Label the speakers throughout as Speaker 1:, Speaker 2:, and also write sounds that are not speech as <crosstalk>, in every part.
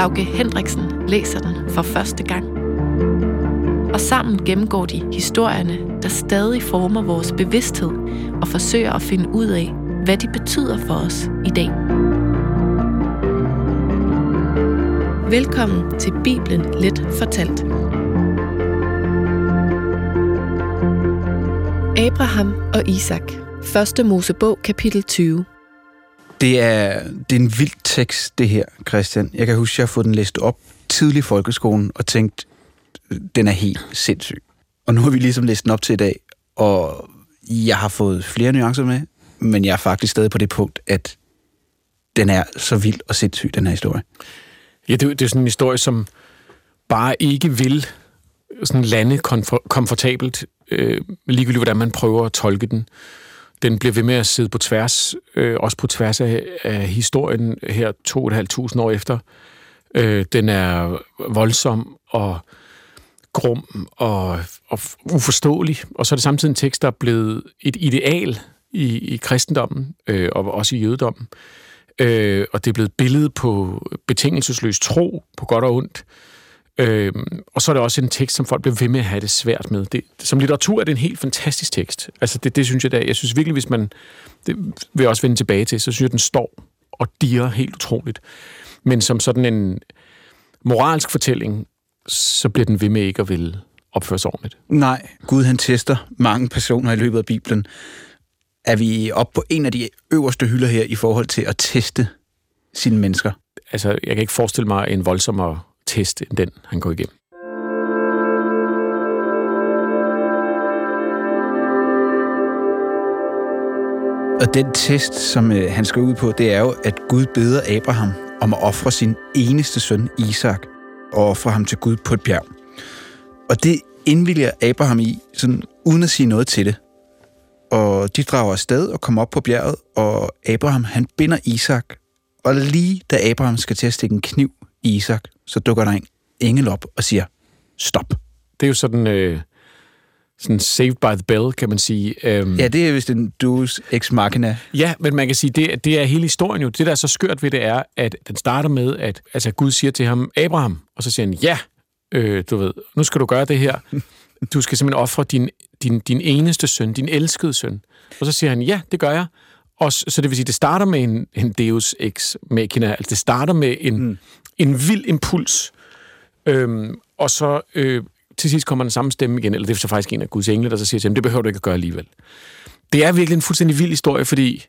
Speaker 1: Lauke Hendriksen læser den for første gang. Og sammen gennemgår de historierne, der stadig former vores bevidsthed og forsøger at finde ud af, hvad de betyder for os i dag. Velkommen til Bibelen Let Fortalt. Abraham og Isak. Første Mosebog, kapitel 20.
Speaker 2: Det er, det er en vild tekst, det her, Christian. Jeg kan huske, at jeg har fået den læst op tidlig i folkeskolen og tænkt, den er helt sindssyg. Og nu har vi ligesom læst den op til i dag, og jeg har fået flere nuancer med, men jeg er faktisk stadig på det punkt, at den er så vild og sindssyg, den her historie.
Speaker 3: Ja, det, det er sådan en historie, som bare ikke vil sådan lande komfortabelt, øh, ligegyldigt hvordan man prøver at tolke den. Den bliver ved med at sidde på tværs, øh, også på tværs af, af historien her to og et halvt tusind år efter. Øh, den er voldsom og grum og, og uforståelig, og så er det samtidig en tekst, der er blevet et ideal i, i kristendommen øh, og også i jødedommen. Øh, og det er blevet billedet på betingelsesløs tro, på godt og ondt. Øh, og så er det også en tekst, som folk bliver ved med at have det svært med. Det, som litteratur er det en helt fantastisk tekst. Altså det, det synes jeg, der. Jeg synes virkelig, hvis man... Det vil jeg også vende tilbage til, så synes jeg, den står og dirrer helt utroligt. Men som sådan en moralsk fortælling, så bliver den ved med ikke at ville opføre sig ordentligt.
Speaker 2: Nej, Gud han tester mange personer i løbet af Bibelen. Er vi oppe på en af de øverste hylder her i forhold til at teste sine mennesker?
Speaker 3: Altså, jeg kan ikke forestille mig en voldsommere test end den, han går igennem.
Speaker 2: Og den test, som øh, han skal ud på, det er jo, at Gud beder Abraham om at ofre sin eneste søn, Isak, og ofre ham til Gud på et bjerg. Og det indvilger Abraham i, sådan, uden at sige noget til det. Og de drager afsted og kommer op på bjerget, og Abraham han binder Isak. Og lige da Abraham skal til at stikke en kniv i Isak, så dukker der en engel op og siger, stop.
Speaker 3: Det er jo sådan, øh, sådan saved by the bell, kan man sige.
Speaker 2: Um, ja, det er vist en deus ex machina.
Speaker 3: Ja, men man kan sige, det, det er hele historien jo. Det, der er så skørt ved det, er, at den starter med, at altså, Gud siger til ham, Abraham, og så siger han, ja, øh, du ved, nu skal du gøre det her. Du skal simpelthen ofre din, din, din eneste søn, din elskede søn. Og så siger han, ja, det gør jeg. Og så, så det vil sige, det starter med en, en deus ex machina. Altså det starter med en, mm en vild impuls. Øhm, og så øh, til sidst kommer den samme stemme igen, eller det er så faktisk en af Guds engle, der så siger til ham, det behøver du ikke at gøre alligevel. Det er virkelig en fuldstændig vild historie, fordi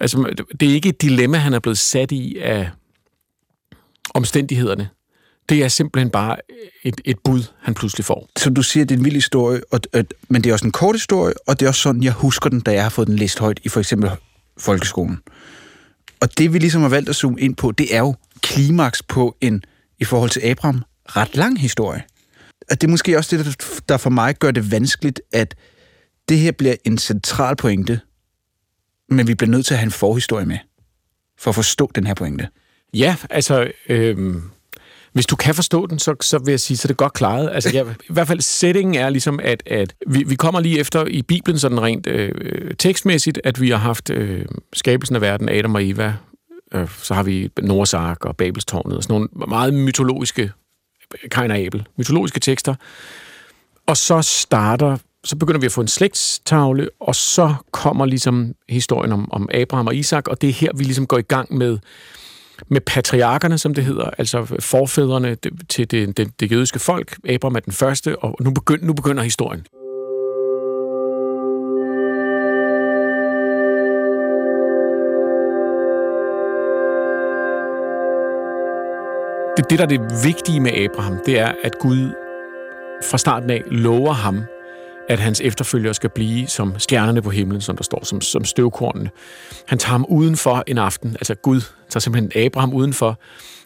Speaker 3: altså, det er ikke et dilemma, han er blevet sat i af omstændighederne. Det er simpelthen bare et, et bud, han pludselig får.
Speaker 2: Så du siger, det er en vild historie, og, øh, men det er også en kort historie, og det er også sådan, jeg husker den, da jeg har fået den læst højt i for eksempel folkeskolen. Og det, vi ligesom har valgt at zoome ind på, det er jo klimaks på en, i forhold til Abraham, ret lang historie. Og det er måske også det, der for mig gør det vanskeligt, at det her bliver en central pointe, men vi bliver nødt til at have en forhistorie med, for at forstå den her pointe.
Speaker 3: Ja, altså, øh, hvis du kan forstå den, så, så vil jeg sige, så er det godt klaret. Altså, jeg, I hvert fald settingen er ligesom, at, at vi, vi kommer lige efter i Bibelen, sådan rent øh, tekstmæssigt, at vi har haft øh, skabelsen af verden, Adam og Eva, øh, så har vi Noahs Ark og Babelstårnet, og sådan nogle meget mytologiske, Kain og Abel, mytologiske tekster. Og så starter så begynder vi at få en slægtstavle, og så kommer ligesom historien om, om Abraham og Isak, og det er her, vi ligesom går i gang med med patriarkerne, som det hedder, altså forfædrene til det, det, det jødiske folk. Abraham er den første, og nu, begynd, nu begynder historien. Det, det, der er det vigtige med Abraham, det er, at Gud fra starten af lover ham, at hans efterfølgere skal blive som stjernerne på himlen, som der står, som, som støvkornene. Han tager ham udenfor en aften, altså Gud tager simpelthen Abraham udenfor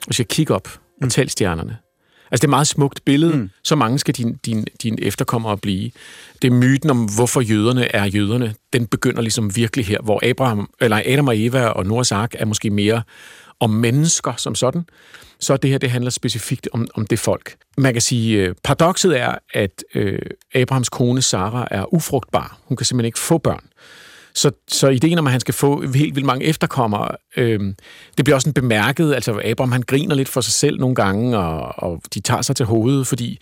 Speaker 3: og siger, kig op og tæl stjernerne. Altså, det er et meget smukt billede. Mm. Så mange skal din, din, din efterkommere blive. Det er myten om, hvorfor jøderne er jøderne. Den begynder ligesom virkelig her, hvor Abraham, eller Adam og Eva og Noahs ark er måske mere om mennesker som sådan. Så det her, det handler specifikt om, om det folk. Man kan sige, øh, paradokset er, at øh, Abrahams kone Sara er ufrugtbar. Hun kan simpelthen ikke få børn. Så, så ideen om, at han skal få helt vildt mange efterkommere, øh, det bliver også en bemærket. Altså, Abraham han griner lidt for sig selv nogle gange, og, og de tager sig til hovedet, fordi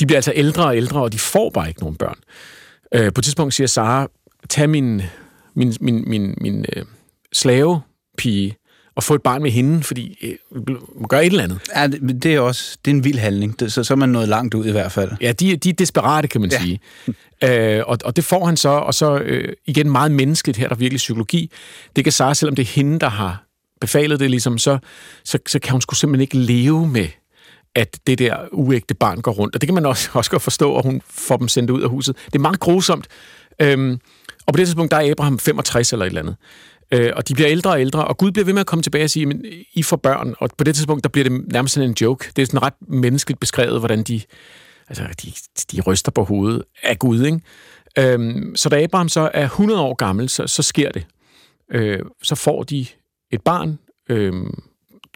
Speaker 3: de bliver altså ældre og ældre, og de får bare ikke nogen børn. Øh, på et tidspunkt siger Sara, tag min, min, min, min, min øh, slavepige, og få et barn med hende, fordi øh, gør et eller andet.
Speaker 2: Ja, det, det er også det er en vild handling, det, så, så er man nået langt ud i hvert fald.
Speaker 3: Ja, de, de er desperate, kan man ja. sige. øh, og, og det får han så, og så øh, igen meget menneskeligt her, der er virkelig psykologi. Det kan Sara, selvom det er hende, der har befalet det, ligesom, så, så, så kan hun sgu simpelthen ikke leve med, at det der uægte barn går rundt. Og det kan man også, <laughs> også godt forstå, at hun får dem sendt ud af huset. Det er meget grusomt. Øhm, og på det tidspunkt, der er Abraham 65 eller et eller andet. Øh, og de bliver ældre og ældre, og Gud bliver ved med at komme tilbage og sige, men I får børn. Og på det tidspunkt, der bliver det nærmest sådan en joke. Det er sådan ret menneskeligt beskrevet, hvordan de, altså, de, de ryster på hovedet af Gud. Ikke? Øhm, så da Abraham så er 100 år gammel, så, så sker det. Øh, så får de et barn, øh,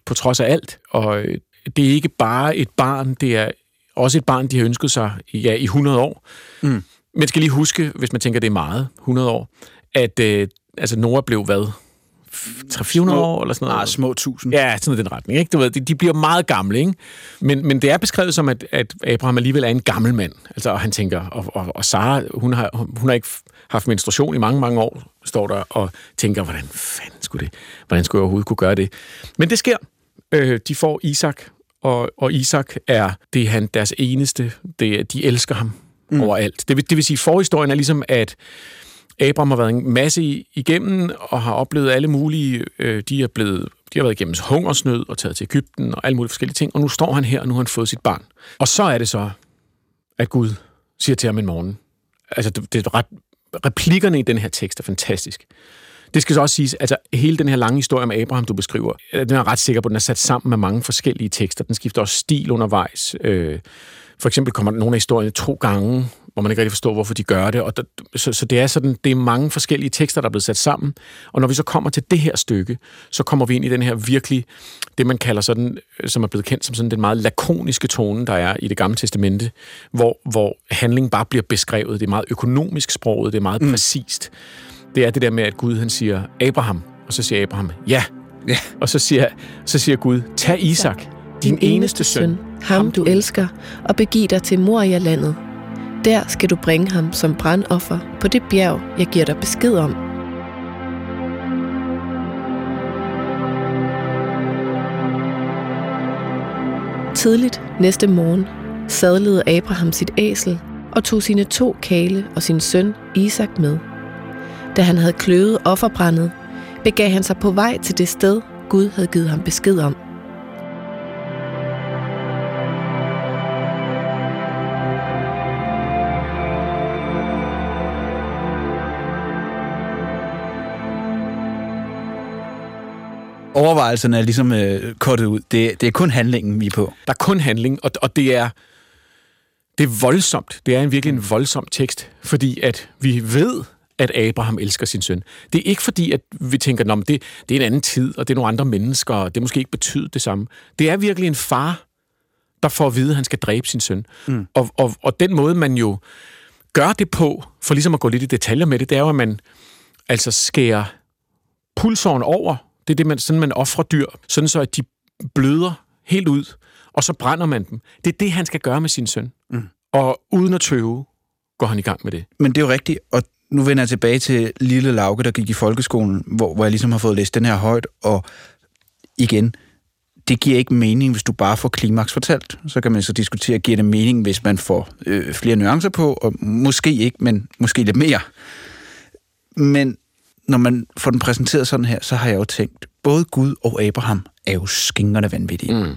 Speaker 3: på trods af alt. Og øh, det er ikke bare et barn, det er også et barn, de har ønsket sig ja, i 100 år. Mm. Men skal lige huske, hvis man tænker, det er meget, 100 år, at øh, altså Nora blev hvad? 300 år eller sådan noget?
Speaker 2: Nej, små tusind.
Speaker 3: Ja, sådan den retning. Ikke? Du ved, de, de bliver meget gamle, ikke? Men, men det er beskrevet som, at, at Abraham alligevel er en gammel mand. Altså, og han tænker, og, og, og Sara, hun har, hun har ikke haft menstruation i mange, mange år, står der, og tænker, hvordan fanden skulle det, hvordan skulle jeg overhovedet kunne gøre det? Men det sker. Øh, de får Isak, og, og Isak er, det er han, deres eneste, det, de elsker ham mm. overalt. Det vil, det vil sige, forhistorien er ligesom, at Abraham har været en masse igennem og har oplevet alle mulige... Øh, de, er blevet, de har været igennem hungersnød og taget til Ægypten og alle mulige forskellige ting, og nu står han her, og nu har han fået sit barn. Og så er det så, at Gud siger til ham en morgen. Altså, det, det er ret, replikkerne i den her tekst er fantastisk. Det skal så også siges, altså hele den her lange historie om Abraham, du beskriver, øh, den er ret sikker på, at den er sat sammen med mange forskellige tekster. Den skifter også stil undervejs. Øh, for eksempel kommer nogle af historierne to gange, hvor man ikke rigtig forstår, hvorfor de gør det. Og der, så, så det er sådan, det er mange forskellige tekster, der er blevet sat sammen. Og når vi så kommer til det her stykke, så kommer vi ind i den her virkelig, det man kalder sådan, som er blevet kendt som sådan den meget lakoniske tone, der er i det gamle testamente, hvor, hvor handlingen bare bliver beskrevet. Det er meget økonomisk sproget, det er meget mm. præcist. Det er det der med, at Gud han siger, Abraham, og så siger Abraham, ja. ja. Og så siger, så siger Gud, tag Isak, din, din eneste søn,
Speaker 1: ham du elsker, og begiv dig til Moria-landet. Der skal du bringe ham som brandoffer på det bjerg, jeg giver dig besked om. Tidligt næste morgen sadlede Abraham sit æsel og tog sine to kale og sin søn Isak med. Da han havde kløvet offerbrændet, begav han sig på vej til det sted, Gud havde givet ham besked om –
Speaker 2: overvejelserne er ligesom øh, kortet ud. Det, det er kun handlingen, vi er på.
Speaker 3: Der er kun handling, og, og det er det er voldsomt. Det er en virkelig en voldsom tekst, fordi at vi ved, at Abraham elsker sin søn. Det er ikke fordi, at vi tænker, at det, det er en anden tid, og det er nogle andre mennesker, og det måske ikke betyder det samme. Det er virkelig en far, der får at vide, at han skal dræbe sin søn. Mm. Og, og, og den måde, man jo gør det på, for ligesom at gå lidt i detaljer med det, det er jo, at man altså skærer pulsåren over det er det, man, sådan man offrer dyr, sådan så at de bløder helt ud, og så brænder man dem. Det er det, han skal gøre med sin søn. Mm. Og uden at tøve, går han i gang med det.
Speaker 2: Men det er jo rigtigt, og nu vender jeg tilbage til lille Lauke, der gik i folkeskolen, hvor, hvor jeg ligesom har fået læst den her højt, og igen, det giver ikke mening, hvis du bare får klimaks fortalt. Så kan man så diskutere, giver det mening, hvis man får øh, flere nuancer på, og måske ikke, men måske lidt mere. Men når man får den præsenteret sådan her, så har jeg jo tænkt, både Gud og Abraham er jo skingerne vanvittige. Mm.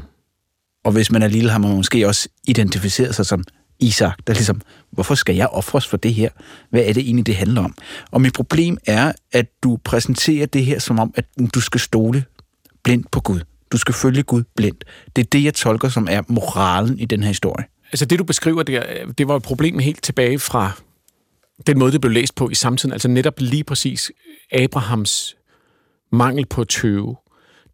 Speaker 2: Og hvis man er lille, har man måske også identificeret sig som Isak, der ligesom, hvorfor skal jeg ofres for det her? Hvad er det egentlig, det handler om? Og mit problem er, at du præsenterer det her som om, at du skal stole blindt på Gud. Du skal følge Gud blindt. Det er det, jeg tolker som er moralen i den her historie.
Speaker 3: Altså det, du beskriver, det, det var et problem helt tilbage fra den måde, det blev læst på i samtiden. Altså netop lige præcis Abrahams mangel på tøve.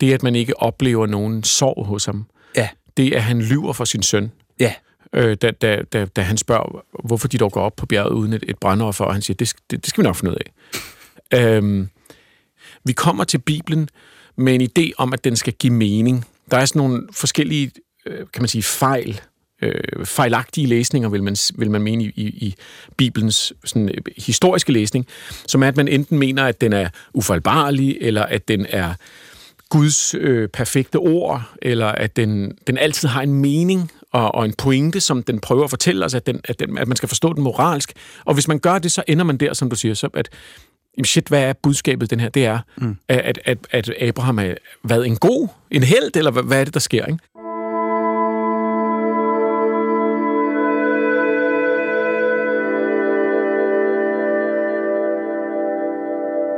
Speaker 3: Det, at man ikke oplever nogen sorg hos ham.
Speaker 2: Ja.
Speaker 3: Det, at han lyver for sin søn.
Speaker 2: Ja.
Speaker 3: Øh, da, da, da, da han spørger, hvorfor de dog går op på bjerget uden et, et brændoffer, og han siger, det, det, det skal vi nok finde ud af. øhm, vi kommer til Bibelen med en idé om, at den skal give mening. Der er sådan nogle forskellige, øh, kan man sige, fejl, øh, fejlagtige læsninger, vil man, vil man mene i, i, Bibelens sådan, øh, historiske læsning, som er, at man enten mener, at den er ufejlbarlig, eller at den er Guds øh, perfekte ord, eller at den, den altid har en mening og, og en pointe, som den prøver at fortælle os, at, den, at, den, at man skal forstå den moralsk. Og hvis man gør det, så ender man der, som du siger, så at shit, hvad er budskabet den her? Det er, mm. at, at, at Abraham er været en god, en held, eller hvad, hvad er det, der sker? Ikke?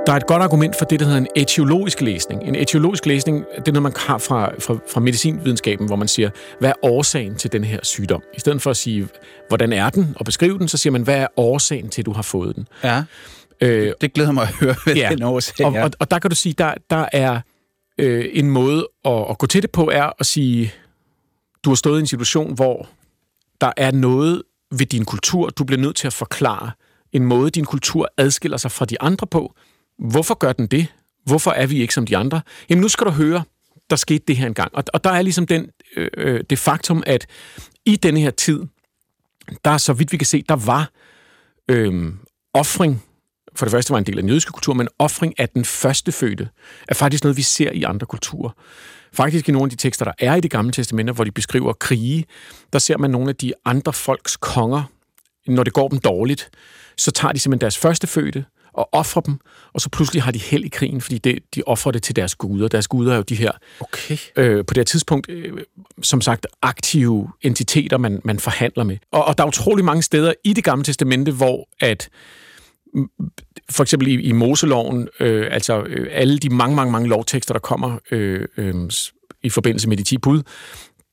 Speaker 3: Der er et godt argument for det, der hedder en etiologisk læsning. En etiologisk læsning, det er noget, man har fra, fra, fra medicinvidenskaben, hvor man siger, hvad er årsagen til den her sygdom? I stedet for at sige, hvordan er den, og beskrive den, så siger man, hvad er årsagen til, at du har fået den?
Speaker 2: Ja. Øh, det glæder mig at høre, hvad ja. den årsag
Speaker 3: og, og, og der kan du sige, der, der er øh, en måde at, at gå til det på, er at sige, du har stået i en situation, hvor der er noget ved din kultur, du bliver nødt til at forklare en måde, din kultur adskiller sig fra de andre på, Hvorfor gør den det? Hvorfor er vi ikke som de andre? Jamen nu skal du høre, der skete det her engang. Og, og der er ligesom den, øh, øh det faktum, at i denne her tid, der så vidt vi kan se, der var øh, offring, for det første var en del af den jødiske kultur, men offring af den første fødte, er faktisk noget, vi ser i andre kulturer. Faktisk i nogle af de tekster, der er i det gamle testamente, hvor de beskriver krige, der ser man nogle af de andre folks konger, når det går dem dårligt, så tager de simpelthen deres første fødte, og ofre dem, og så pludselig har de held i krigen, fordi det, de offrer det til deres guder. Deres guder er jo de her,
Speaker 2: okay.
Speaker 3: øh, på det her tidspunkt, øh, som sagt, aktive entiteter, man, man forhandler med. Og, og der er utrolig mange steder i det gamle testamente, hvor at for eksempel i, i Moseloven, øh, altså øh, alle de mange, mange, mange lovtekster, der kommer øh, øh, i forbindelse med de 10 bud,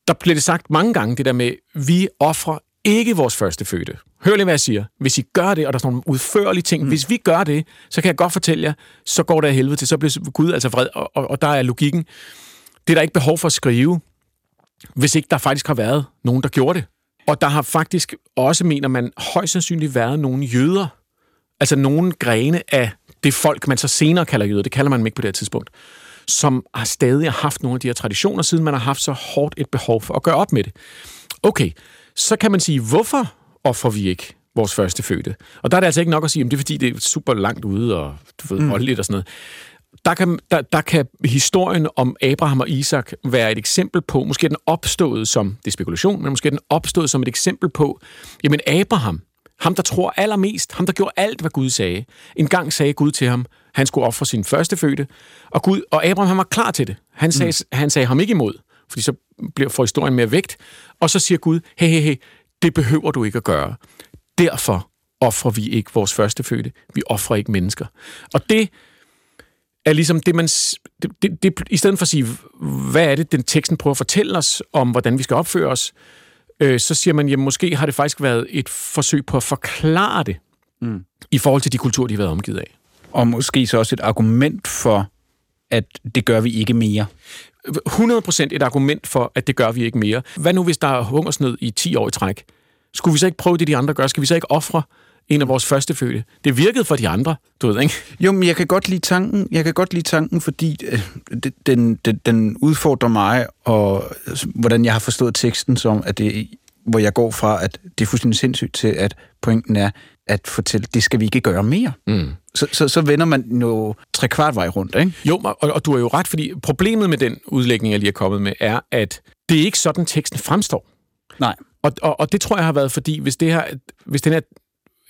Speaker 3: der bliver det sagt mange gange, det der med, vi offrer ikke vores første fødte. Hør lige, hvad jeg siger. Hvis I gør det, og der er sådan nogle udførlige ting, mm. hvis vi gør det, så kan jeg godt fortælle jer, så går der af helvede til, så bliver Gud altså vred, og, og, og der er logikken. Det er der ikke behov for at skrive, hvis ikke der faktisk har været nogen, der gjorde det. Og der har faktisk også, mener man, højst sandsynligt været nogle jøder, altså nogle grene af det folk, man så senere kalder jøder, det kalder man dem ikke på det her tidspunkt, som har stadig haft nogle af de her traditioner, siden man har haft så hårdt et behov for at gøre op med det. Okay, så kan man sige, hvorfor offrer vi ikke vores første fødte? Og der er det altså ikke nok at sige, at det er fordi, det er super langt ude og du ved, mm. og sådan noget. Der kan, der, der kan historien om Abraham og Isak være et eksempel på, måske den opstået som, det er spekulation, men måske den opstået som et eksempel på, jamen Abraham, ham der tror allermest, ham der gjorde alt, hvad Gud sagde. En gang sagde Gud til ham, han skulle ofre sin første fødte, og, Gud, og Abraham han var klar til det. Han sagde, mm. han sagde ham ikke imod fordi så bliver, får historien mere vægt. Og så siger Gud, hey, hey, hey, det behøver du ikke at gøre. Derfor offrer vi ikke vores første fødte. Vi offrer ikke mennesker. Og det er ligesom det, man... Det, det, det, I stedet for at sige, hvad er det, den teksten prøver at fortælle os om, hvordan vi skal opføre os, øh, så siger man, jamen måske har det faktisk været et forsøg på at forklare det, mm. i forhold til de kulturer, de har været omgivet af.
Speaker 2: Og måske så også et argument for, at det gør vi ikke mere.
Speaker 3: 100% et argument for, at det gør vi ikke mere. Hvad nu, hvis der er hungersnød i 10 år i træk? Skulle vi så ikke prøve det, de andre gør? Skal vi så ikke ofre en af vores førstefødte. Det virkede for de andre, du ved, ikke?
Speaker 2: Jo, men jeg kan godt lide tanken, jeg kan godt lide tanken, fordi øh, den, den, den udfordrer mig, og hvordan jeg har forstået teksten som, at det hvor jeg går fra, at det er fuldstændig sindssygt, til at pointen er at fortælle, det skal vi ikke gøre mere. Mm. Så, så, så vender man jo tre kvart vej rundt, ikke?
Speaker 3: Jo, og, og du er jo ret, fordi problemet med den udlægning, jeg lige er kommet med, er, at det er ikke sådan, teksten fremstår.
Speaker 2: Nej.
Speaker 3: Og, og, og det tror jeg har været, fordi hvis, det her, hvis den her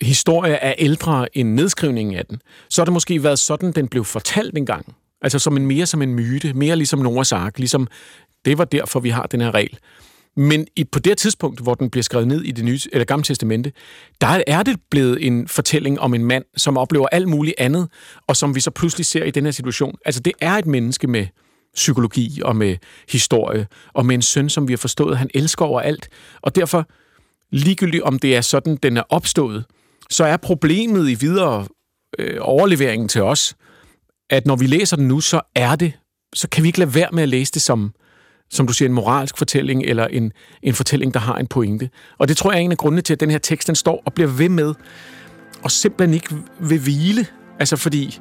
Speaker 3: historie er ældre end nedskrivningen af den, så har det måske været sådan, den blev fortalt engang. Altså som en mere som en myte, mere ligesom Noahs ark, ligesom det var derfor, vi har den her regel. Men i, på det tidspunkt, hvor den bliver skrevet ned i det nye, eller gamle testamente, der er det blevet en fortælling om en mand, som oplever alt muligt andet, og som vi så pludselig ser i den her situation. Altså, det er et menneske med psykologi og med historie, og med en søn, som vi har forstået, han elsker over alt. Og derfor, ligegyldigt om det er sådan, den er opstået, så er problemet i videre øh, overleveringen til os, at når vi læser den nu, så er det, så kan vi ikke lade være med at læse det som, som du siger, en moralsk fortælling, eller en, en fortælling, der har en pointe. Og det tror jeg er en af grundene til, at den her tekst, den står og bliver ved med, og simpelthen ikke vil hvile. Altså fordi,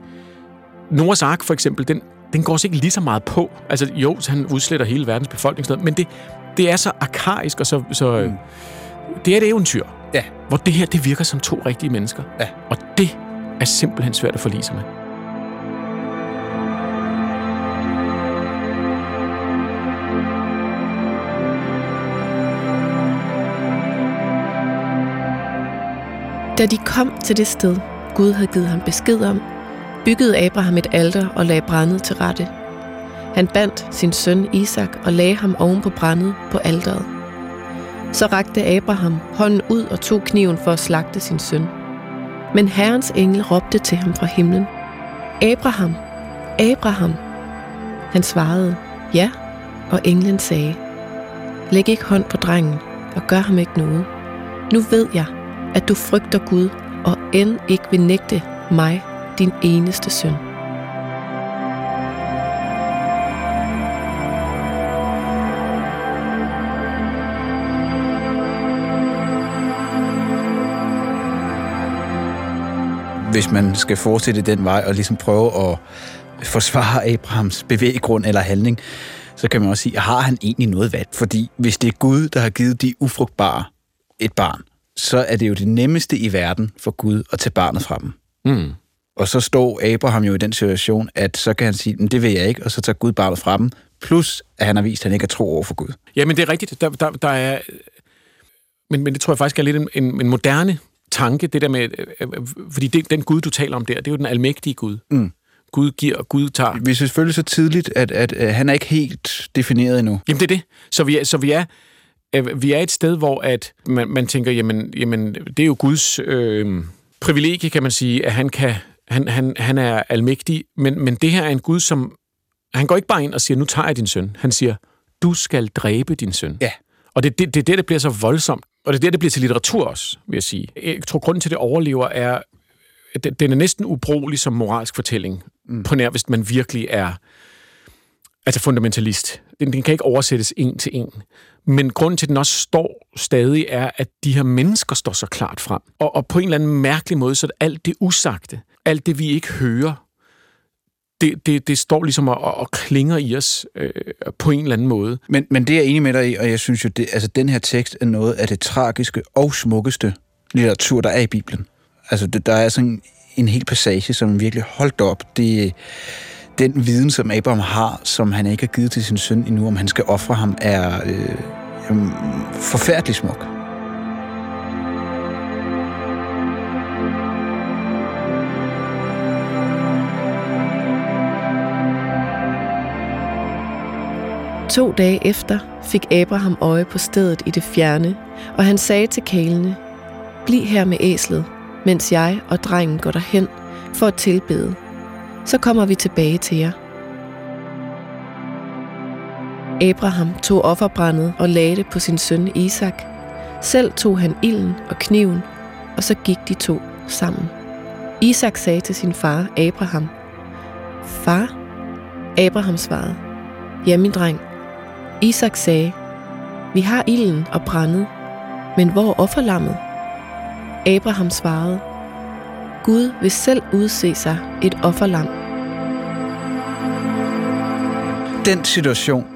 Speaker 3: Noahs ark for eksempel, den, den går sig ikke lige så meget på. Altså jo, han udsletter hele verdens befolkning, men det, det er så arkaisk, og så, så mm. det er et eventyr.
Speaker 2: Ja.
Speaker 3: Hvor det her, det virker som to rigtige mennesker.
Speaker 2: Ja.
Speaker 3: Og det er simpelthen svært at forlige sig med.
Speaker 1: Da de kom til det sted, Gud havde givet ham besked om, byggede Abraham et alter og lagde brændet til rette. Han bandt sin søn Isak og lagde ham oven på brændet på alteret. Så rakte Abraham hånden ud og tog kniven for at slagte sin søn. Men Herrens engel råbte til ham fra himlen. Abraham, Abraham. Han svarede, ja, og englen sagde, læg ikke hånd på drengen og gør ham ikke noget. Nu ved jeg, at du frygter Gud og end ikke vil nægte mig, din eneste søn.
Speaker 2: Hvis man skal fortsætte den vej og ligesom prøve at forsvare Abrahams bevæggrund eller handling, så kan man også sige, har han egentlig noget valg? Fordi hvis det er Gud, der har givet de ufrugtbare et barn, så er det jo det nemmeste i verden for Gud at tage barnet fra dem.
Speaker 3: Mm.
Speaker 2: Og så står Abraham jo i den situation, at så kan han sige, men det vil jeg ikke, og så tager Gud barnet fra dem. Plus, at han har vist, at han ikke er tro over for Gud.
Speaker 3: Jamen, det er rigtigt. Der, der, der er... Men, men det tror jeg faktisk er lidt en, en, en moderne tanke, det der med... øh, øh, Fordi det, den Gud, du taler om der, det er jo den almægtige Gud.
Speaker 2: Mm.
Speaker 3: Gud giver, og Gud tager.
Speaker 2: Vi er selvfølgelig så tidligt, at, at, at han er ikke helt defineret endnu.
Speaker 3: Jamen, det er det. Så vi er, så vi er, øh, vi er et sted, hvor at man, man tænker, jamen, jamen, det er jo Guds øh, privilegie, kan man sige, at han kan han, han, han er almægtig, men, men det her er en Gud, som... Han går ikke bare ind og siger, nu tager jeg din søn. Han siger, du skal dræbe din søn.
Speaker 2: Ja.
Speaker 3: Og det er det, det, det, der bliver så voldsomt. Og det er det, der bliver til litteratur også, vil jeg sige. Jeg tror, grunden til, at det overlever, er... at Den er næsten ubrugelig som moralsk fortælling. Mm. På nær, hvis man virkelig er altså fundamentalist. Den, den kan ikke oversættes en til en. Men grunden til, at den også står stadig, er, at de her mennesker står så klart frem. Og, og på en eller anden mærkelig måde, så er alt det usagte, alt det, vi ikke hører, det, det, det står ligesom og, og klinger i os øh, på en eller anden måde.
Speaker 2: Men, men det er jeg enig med dig i, og jeg synes jo, det, altså, den her tekst er noget af det tragiske og smukkeste litteratur, der er i Bibelen. Altså, det, der er sådan en hel passage, som virkelig holdt op. Det, den viden, som Abraham har, som han ikke har givet til sin søn endnu, om han skal ofre ham, er øh, jamen, forfærdelig smuk.
Speaker 1: To dage efter fik Abraham øje på stedet i det fjerne, og han sagde til kælene, Bliv her med æslet, mens jeg og drengen går derhen for at tilbede. Så kommer vi tilbage til jer. Abraham tog offerbrændet og lagde det på sin søn Isak. Selv tog han ilden og kniven, og så gik de to sammen. Isak sagde til sin far Abraham, Far? Abraham svarede, Ja, min dreng. Isak sagde, Vi har ilden og brændet, men hvor er offerlammet? Abraham svarede, Gud vil selv udse sig et offerlam.
Speaker 2: Den situation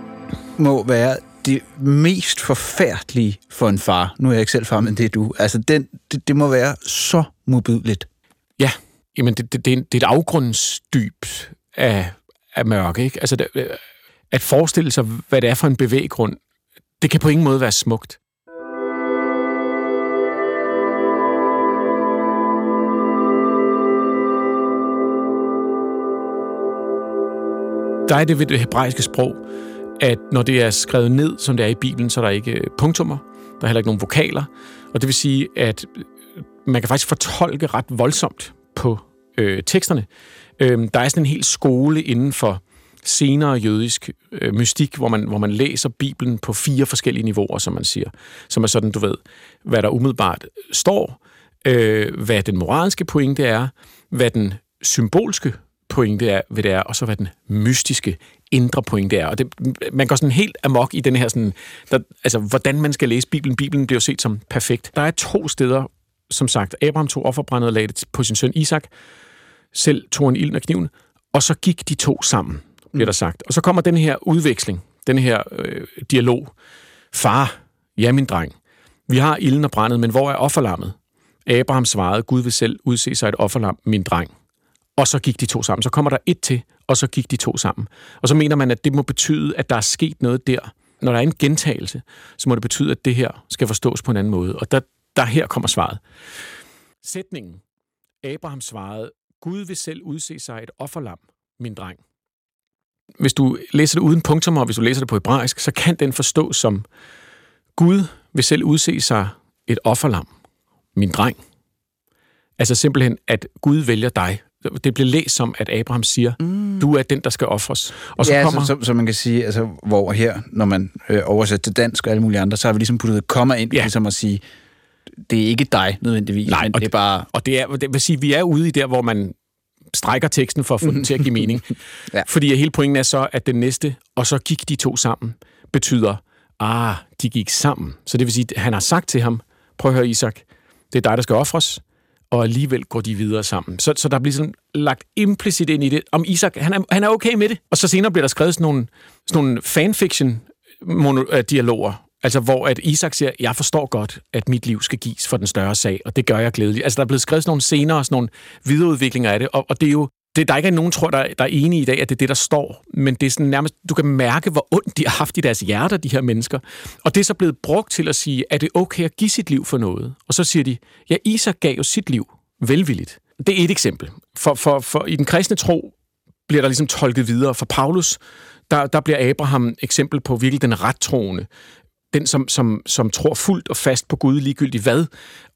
Speaker 2: må være det mest forfærdelige for en far. Nu er jeg ikke selv far, men det er du. Altså, den, det, det må være så modbydeligt.
Speaker 3: Ja, jamen det, det, det, er, en, det er et afgrundsdyb af, af mørke. Ikke? Altså, det, øh, at forestille sig, hvad det er for en bevæggrund, det kan på ingen måde være smukt. Der er det ved det hebraiske sprog, at når det er skrevet ned, som det er i Bibelen, så er der ikke øh, punktummer, der er heller ikke nogen vokaler, og det vil sige, at øh, man kan faktisk fortolke ret voldsomt på øh, teksterne. Øh, der er sådan en hel skole inden for senere jødisk øh, mystik, hvor man, hvor man læser Bibelen på fire forskellige niveauer, som man siger. Som er sådan, du ved, hvad der umiddelbart står, øh, hvad den moralske pointe er, hvad den symbolske pointe er, hvad det er, og så hvad den mystiske indre pointe er. Og det, man går sådan helt amok i den her, sådan, der, altså, hvordan man skal læse Bibelen. Bibelen bliver jo set som perfekt. Der er to steder, som sagt. Abraham tog offerbrændet og lagde det på sin søn Isak. Selv tog en ilden og kniven. Og så gik de to sammen, bliver der sagt. Og så kommer den her udveksling, den her øh, dialog. Far, ja min dreng, vi har ilden og brændet, men hvor er offerlammet? Abraham svarede, Gud vil selv udse sig et offerlam, min dreng. Og så gik de to sammen. Så kommer der et til, og så gik de to sammen. Og så mener man, at det må betyde, at der er sket noget der. Når der er en gentagelse, så må det betyde, at det her skal forstås på en anden måde. Og der, der her kommer svaret. Sætningen. Abraham svarede, Gud vil selv udse sig et offerlam, min dreng. Hvis du læser det uden punktum, og hvis du læser det på hebraisk, så kan den forstås som, Gud vil selv udse sig et offerlam, min dreng. Altså simpelthen, at Gud vælger dig. Det bliver læst som, at Abraham siger, mm. du er den, der skal ofres.
Speaker 2: Og så ja, kommer... så, så, så man kan sige, altså, hvor her, når man øh, oversætter til dansk og alle mulige andre, så har vi ligesom puttet et komma ind, ja. ligesom at sige, det er ikke dig nødvendigvis,
Speaker 3: Nej,
Speaker 2: men
Speaker 3: og
Speaker 2: det er bare...
Speaker 3: Og det er, det vil sige, vi er ude i der, hvor man strækker teksten for at få den til at give mening. <laughs> ja. Fordi hele pointen er så, at den næste, og så gik de to sammen, betyder, ah, de gik sammen. Så det vil sige, at han har sagt til ham, prøv at høre Isak, det er dig, der skal ofres, og alligevel går de videre sammen. Så, så der bliver sådan lagt implicit ind i det, om Isak, han er, han er okay med det. Og så senere bliver der skrevet sådan nogle, sådan nogle fanfiction-dialoger, øh, altså hvor at Isak siger, jeg forstår godt, at mit liv skal gives for den større sag, og det gør jeg glædeligt. Altså der er blevet skrevet sådan nogle senere, sådan nogle videreudviklinger af det, og, og det er jo det, der ikke er nogen, tror der, der er enige i dag, at det er det, der står. Men det er sådan nærmest, du kan mærke, hvor ondt de har haft i deres hjerter, de her mennesker. Og det er så blevet brugt til at sige, er det okay at give sit liv for noget? Og så siger de, ja, Isak gav jo sit liv velvilligt. Det er et eksempel. For, for, for i den kristne tro bliver der ligesom tolket videre. For Paulus, der, der bliver Abraham eksempel på virkelig den rettroende den, som, som, som tror fuldt og fast på Gud, ligegyldigt hvad.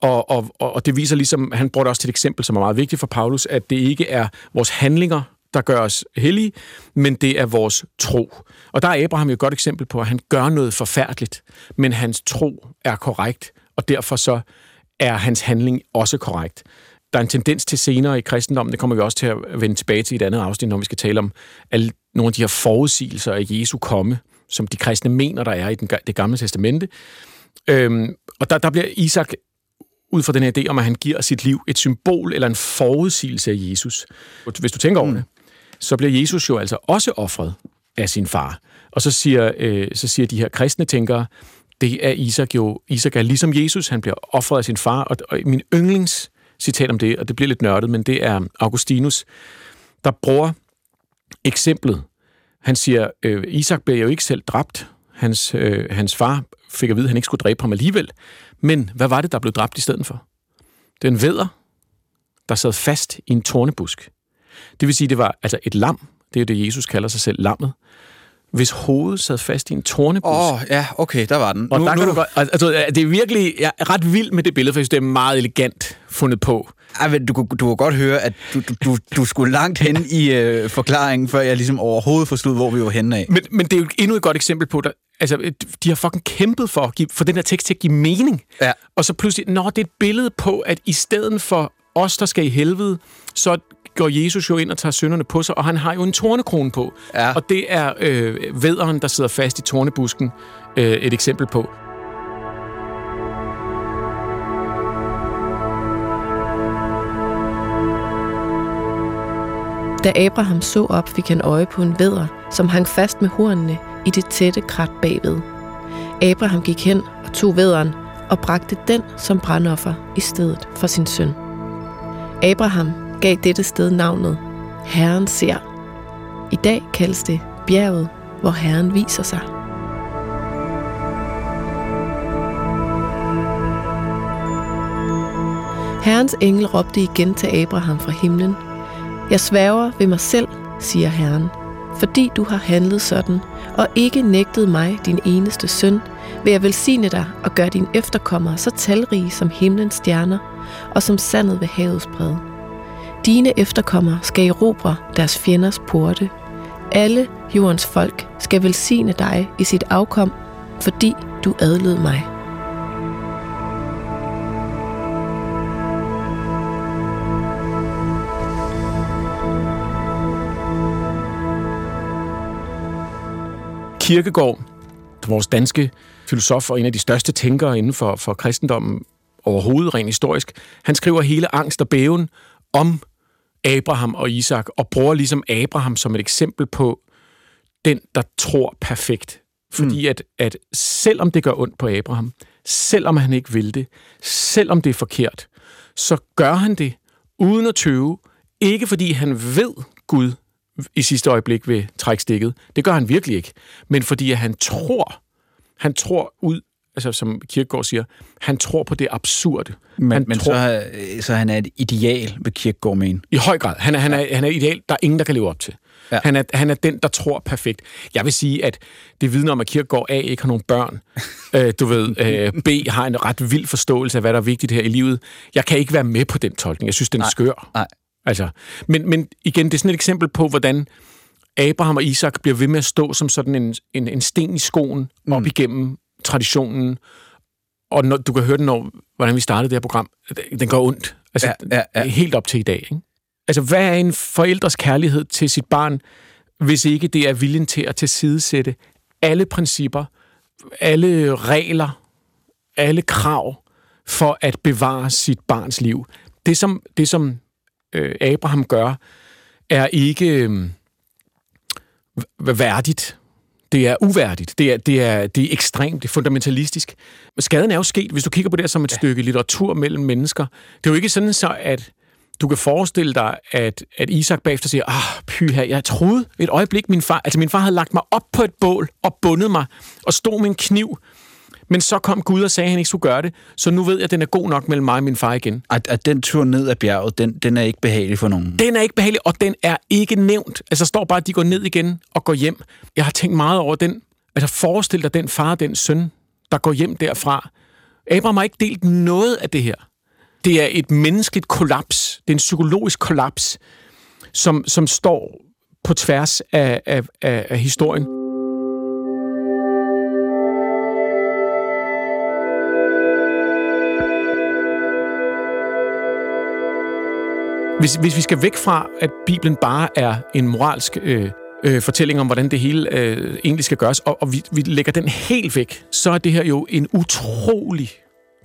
Speaker 3: Og, og, og det viser ligesom, han bruger det også til et eksempel, som er meget vigtigt for Paulus, at det ikke er vores handlinger, der gør os hellige, men det er vores tro. Og der er Abraham jo et godt eksempel på, at han gør noget forfærdeligt, men hans tro er korrekt, og derfor så er hans handling også korrekt. Der er en tendens til senere i kristendommen, det kommer vi også til at vende tilbage til i et andet afsnit, når vi skal tale om alle nogle af de her forudsigelser af Jesu komme, som de kristne mener, der er i den, det gamle testamente. Øhm, og der, der bliver Isak ud fra den her idé om, at han giver sit liv et symbol eller en forudsigelse af Jesus. Hvis du tænker over mm. det, så bliver Jesus jo altså også offret af sin far. Og så siger, øh, så siger de her kristne tænkere, det er Isak jo, Isak er ligesom Jesus, han bliver offret af sin far, og, og min yndlings citat om det, og det bliver lidt nørdet, men det er Augustinus, der bruger eksemplet han siger, øh, Isak blev jo ikke selv dræbt. Hans, øh, hans far fik at vide, at han ikke skulle dræbe ham alligevel. Men hvad var det, der blev dræbt i stedet for? Den væder, der sad fast i en tornebusk. Det vil sige, det var altså et lam. Det er jo det, Jesus kalder sig selv, lammet. Hvis hovedet sad fast i en tornebusk.
Speaker 2: Åh, oh, ja, okay, der var den.
Speaker 3: Og nu, der nu... Kan du godt, altså, det er virkelig jeg er ret vild med det billede, for jeg synes, det er meget elegant fundet på.
Speaker 2: Ej, men du, du kunne godt høre, at du, du, du skulle langt hen i øh, forklaringen, før jeg ligesom overhovedet forstod, hvor vi var henne af.
Speaker 3: Men, men det er jo endnu et godt eksempel på, der, altså, de har fucking kæmpet for, at give, for den her tekst til at give mening.
Speaker 2: Ja.
Speaker 3: Og så pludselig, når det er et billede på, at i stedet for os, der skal i helvede, så går Jesus jo ind og tager synderne på sig, og han har jo en tornekrone på.
Speaker 2: Ja.
Speaker 3: Og det er øh, vederen, der sidder fast i tornebusken, øh, et eksempel på.
Speaker 1: Da Abraham så op, fik han øje på en vædder, som hang fast med hornene i det tætte krat bagved. Abraham gik hen og tog vædderen og bragte den som brandoffer i stedet for sin søn. Abraham gav dette sted navnet Herren ser. I dag kaldes det bjerget, hvor Herren viser sig. Herrens engel råbte igen til Abraham fra himlen – jeg sværger ved mig selv, siger Herren. fordi du har handlet sådan, og ikke nægtet mig, din eneste søn, vil jeg velsigne dig og gøre dine efterkommere så talrige som himlens stjerner, og som sandet ved havets bred. Dine efterkommere skal erobre deres fjenders porte. Alle jordens folk skal velsigne dig i sit afkom, fordi du adlød mig.
Speaker 3: Kirkegaard, vores danske filosof og en af de største tænkere inden for, for kristendommen overhovedet, rent historisk, han skriver hele angst og bæven om Abraham og Isak, og bruger ligesom Abraham som et eksempel på den, der tror perfekt. Fordi mm. at, at selvom det gør ondt på Abraham, selvom han ikke vil det, selvom det er forkert, så gør han det uden at tøve, ikke fordi han ved Gud i sidste øjeblik vil trække stikket. Det gør han virkelig ikke. Men fordi at han tror, han tror ud, altså som Kirkegaard siger, han tror på det absurde.
Speaker 2: Men,
Speaker 3: han
Speaker 2: men
Speaker 3: tror,
Speaker 2: så, så han er et ideal, vil Kirkegaard mene.
Speaker 3: I høj grad. Han er, han er, han er ideal, der er ingen, der kan leve op til.
Speaker 2: Ja.
Speaker 3: Han, er, han er den, der tror perfekt. Jeg vil sige, at det vidner om, at Kirkegaard A ikke har nogen børn. <laughs> øh, du ved, øh, B har en ret vild forståelse af, hvad der er vigtigt her i livet. Jeg kan ikke være med på den tolkning. Jeg synes, den er
Speaker 2: Nej.
Speaker 3: skør.
Speaker 2: Nej.
Speaker 3: Altså, men, men igen, det er sådan et eksempel på, hvordan Abraham og Isak bliver ved med at stå som sådan en, en, en sten i skoen mm. op igennem traditionen. Og når, du kan høre den, når, hvordan vi startede det her program. Den går ondt. Altså,
Speaker 2: Ja, ja, ja.
Speaker 3: Helt op til i dag. Ikke? Altså, hvad er en forældres kærlighed til sit barn, hvis ikke det er viljen til at tilsidesætte alle principper, alle regler, alle krav for at bevare sit barns liv. Det, som, det, som øh, Abraham gør, er ikke øh, værdigt. Det er uværdigt. Det er, det, er, det er ekstremt. Det er fundamentalistisk. Skaden er jo sket, hvis du kigger på det som et ja. stykke litteratur mellem mennesker. Det er jo ikke sådan så, at du kan forestille dig, at, at Isak bagefter siger, ah, pyha, jeg troede et øjeblik, min far, altså min far havde lagt mig op på et bål og bundet mig og stod med en kniv. Men så kom Gud og sagde, at han ikke skulle gøre det, så nu ved jeg, at den er god nok mellem mig og min far igen.
Speaker 2: At, at den tur ned ad bjerget, den, den er ikke behagelig for nogen.
Speaker 3: Den er ikke behagelig, og den er ikke nævnt. Altså, står bare, at de går ned igen og går hjem. Jeg har tænkt meget over den. Altså, forestil dig den far og den søn, der går hjem derfra. Abraham har ikke delt noget af det her. Det er et menneskeligt kollaps. Det er en psykologisk kollaps, som, som står på tværs af, af, af, af historien. Hvis, hvis vi skal væk fra, at Bibelen bare er en moralsk øh, øh, fortælling om, hvordan det hele øh, egentlig skal gøres, og, og vi, vi lægger den helt væk, så er det her jo en utrolig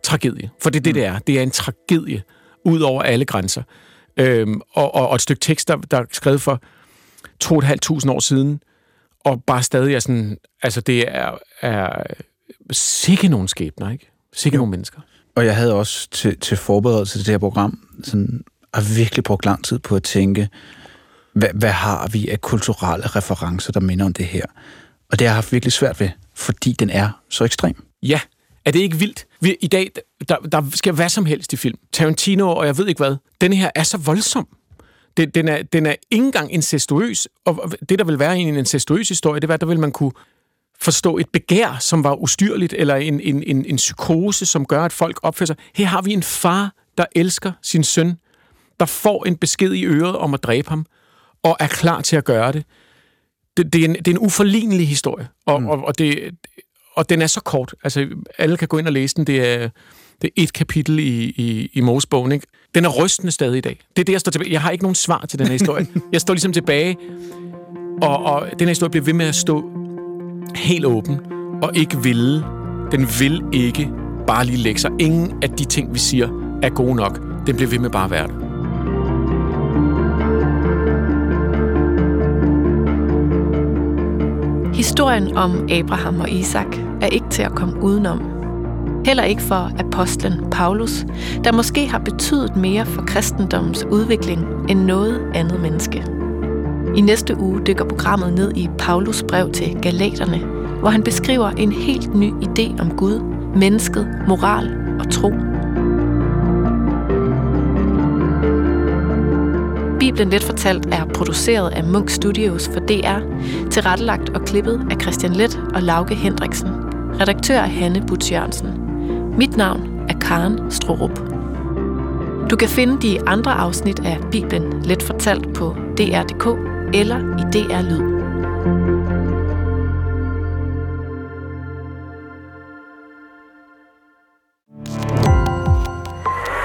Speaker 3: tragedie. For det er det, det er. Det er en tragedie ud over alle grænser. Øhm, og, og, og et stykke tekst, der, der er skrevet for 2.500 år siden, og bare stadig er sådan, altså det er, er sikke nogle skæbner, ikke? Sikke nogle mennesker.
Speaker 2: Og jeg havde også til, til forberedelse til det her program, sådan, har virkelig brugt lang tid på at tænke, hvad, hvad har vi af kulturelle referencer, der minder om det her? Og det har jeg haft virkelig svært ved, fordi den er så ekstrem.
Speaker 3: Ja, er det ikke vildt? Vi, I dag, der, der skal hvad som helst i film. Tarantino og jeg ved ikke hvad. Den her er så voldsom. Den, den, er, den er ikke engang incestuøs. Og det, der vil være i en incestuøs historie, det var, der vil man kunne forstå et begær, som var ustyrligt, eller en, en, en, en psykose, som gør, at folk opfører sig. Her har vi en far, der elsker sin søn, der får en besked i øret om at dræbe ham, og er klar til at gøre det. Det, det, er, en, det er en uforlignelig historie, og, mm. og, og, det, og den er så kort. Altså, alle kan gå ind og læse den. Det er, det er et kapitel i, i, i Mosebogen. Ikke? Den er rystende stadig i dag. Det er det, jeg står tilbage. Jeg har ikke nogen svar til den her historie. jeg står ligesom tilbage, og, og den her historie bliver ved med at stå helt åben, og ikke ville. Den vil ikke bare lige lægge sig. Ingen af de ting, vi siger, er gode nok. Den bliver ved med bare at være der.
Speaker 1: Historien om Abraham og Isak er ikke til at komme udenom. Heller ikke for apostlen Paulus, der måske har betydet mere for kristendommens udvikling end noget andet menneske. I næste uge dykker programmet ned i Paulus brev til Galaterne, hvor han beskriver en helt ny idé om Gud, mennesket, moral og tro. Bibelen Let Fortalt er produceret af Munk Studios for DR, tilrettelagt og klippet af Christian Let og Lauke Hendriksen. Redaktør er Hanne Butz Jørgensen. Mit navn er Karen Strorup. Du kan finde de andre afsnit af Bibelen Let Fortalt på DR.dk eller i DR Lyd.